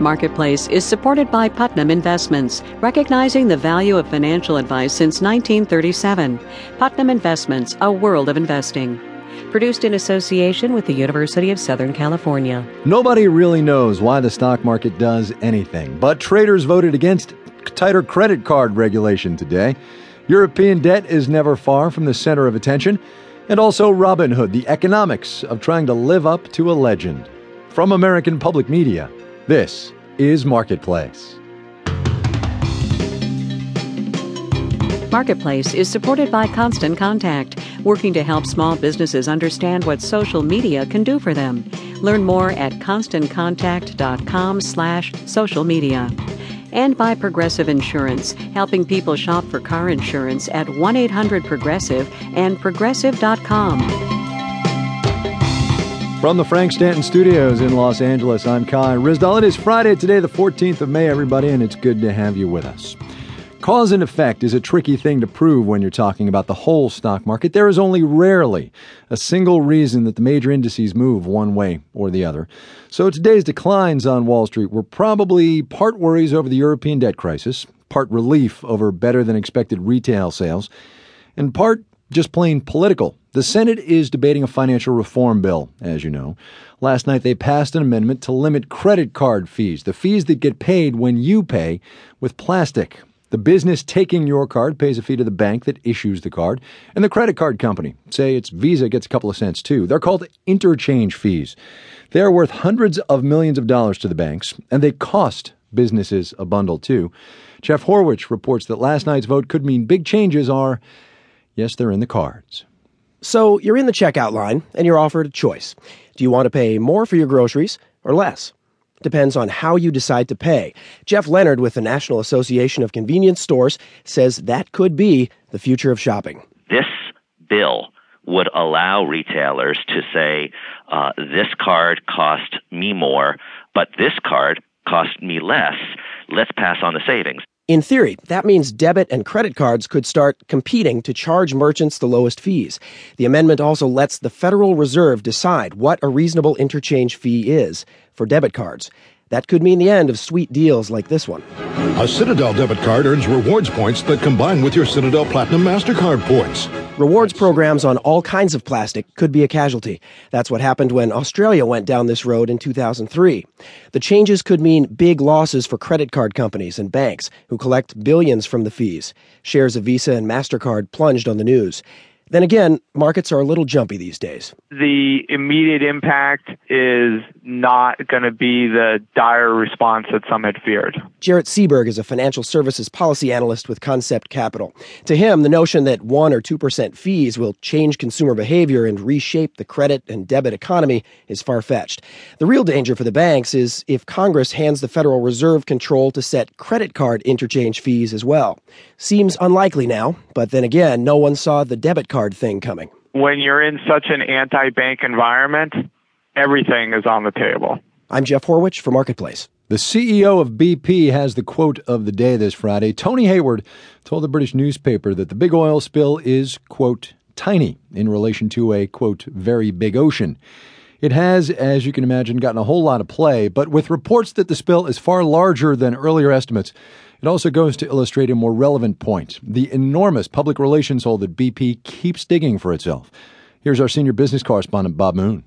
Marketplace is supported by Putnam Investments, recognizing the value of financial advice since 1937. Putnam Investments, a world of investing. Produced in association with the University of Southern California. Nobody really knows why the stock market does anything, but traders voted against tighter credit card regulation today. European debt is never far from the center of attention, and also Robin Hood, the economics of trying to live up to a legend. From American Public Media, this is Marketplace. Marketplace is supported by Constant Contact, working to help small businesses understand what social media can do for them. Learn more at constantcontact.com/social media. And by Progressive Insurance, helping people shop for car insurance at 1-800-Progressive and progressive.com. From the Frank Stanton Studios in Los Angeles, I'm Kai Ryssdal. It is Friday today, the 14th of May, everybody, and it's good to have you with us. Cause and effect is a tricky thing to prove when you're talking about the whole stock market. There is only rarely a single reason that the major indices move one way or the other. So today's declines on Wall Street were probably part worries over the European debt crisis, part relief over better than expected retail sales, and part just plain political. The Senate is debating a financial reform bill, as you know. Last night they passed an amendment to limit credit card fees, the fees that get paid when you pay with plastic. The business taking your card pays a fee to the bank that issues the card, and the credit card company, say it's Visa, gets a couple of cents too. They're called interchange fees. They're worth hundreds of millions of dollars to the banks, and they cost businesses a bundle too. Jeff Horwich reports that last night's vote could mean big changes are Yes, they're in the cards. So you're in the checkout line and you're offered a choice. Do you want to pay more for your groceries or less? Depends on how you decide to pay. Jeff Lenard with the National Association of Convenience Stores says that could be the future of shopping. This bill would allow retailers to say, uh, this card cost me more, but this card cost me less. Let's pass on the savings. In theory, that means debit and credit cards could start competing to charge merchants the lowest fees. The amendment also lets the Federal Reserve decide what a reasonable interchange fee is for debit cards. That could mean the end of sweet deals like this one. A Citadel debit card earns rewards points that combine with your Citadel Platinum MasterCard points. Rewards programs on all kinds of plastic could be a casualty. That's what happened when Australia went down this road in 2003. The changes could mean big losses for credit card companies and banks who collect billions from the fees. Shares of Visa and MasterCard plunged on the news. Then again, markets are a little jumpy these days. The immediate impact is not going to be the dire response that some had feared. Jaret Seiberg is a financial services policy analyst with Concept Capital. To him, the notion that 1 or 2% fees will change consumer behavior and reshape the credit and debit economy is far fetched. The real danger for the banks is if Congress hands the Federal Reserve control to set credit card interchange fees as well. Seems unlikely now, but then again, no one saw the debit card thing coming. When you're in such an anti bank environment, everything is on the table. I'm Jeff Horwich for Marketplace. The CEO of BP has the quote of the day this Friday. Tony Hayward told the British newspaper that the big oil spill is, quote, tiny in relation to a, quote, very big ocean. It has, as you can imagine, gotten a whole lot of play, but with reports that the spill is far larger than earlier estimates, it also goes to illustrate a more relevant point the enormous public relations hole that BP keeps digging for itself. Here's our senior business correspondent, Bob Moon.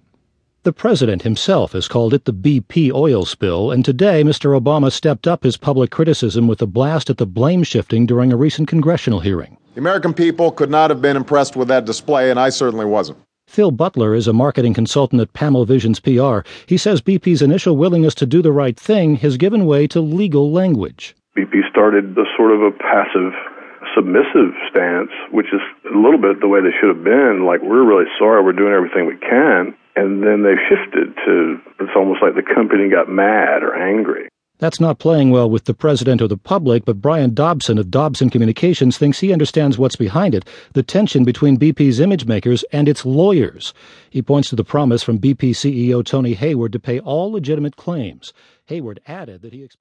The president himself has called it the BP oil spill, and today Mr. Obama stepped up his public criticism with a blast at the blame shifting during a recent congressional hearing. The American people could not have been impressed with that display, and I certainly wasn't. Phil Butler is a marketing consultant at Pamil Visions PR. He says BP's initial willingness to do the right thing has given way to legal language. BP started a sort of a passive submissive stance, which is a little bit the way they should have been. Like, we're really sorry, we're doing everything we can. And then they shifted to it's almost like the company got mad or angry. That's not playing well with the president or the public, but Brian Dobson of Dobson Communications thinks he understands what's behind it the tension between BP's image makers and its lawyers. He points to the promise from BP CEO Tony Hayward to pay all legitimate claims. Hayward added that he expects.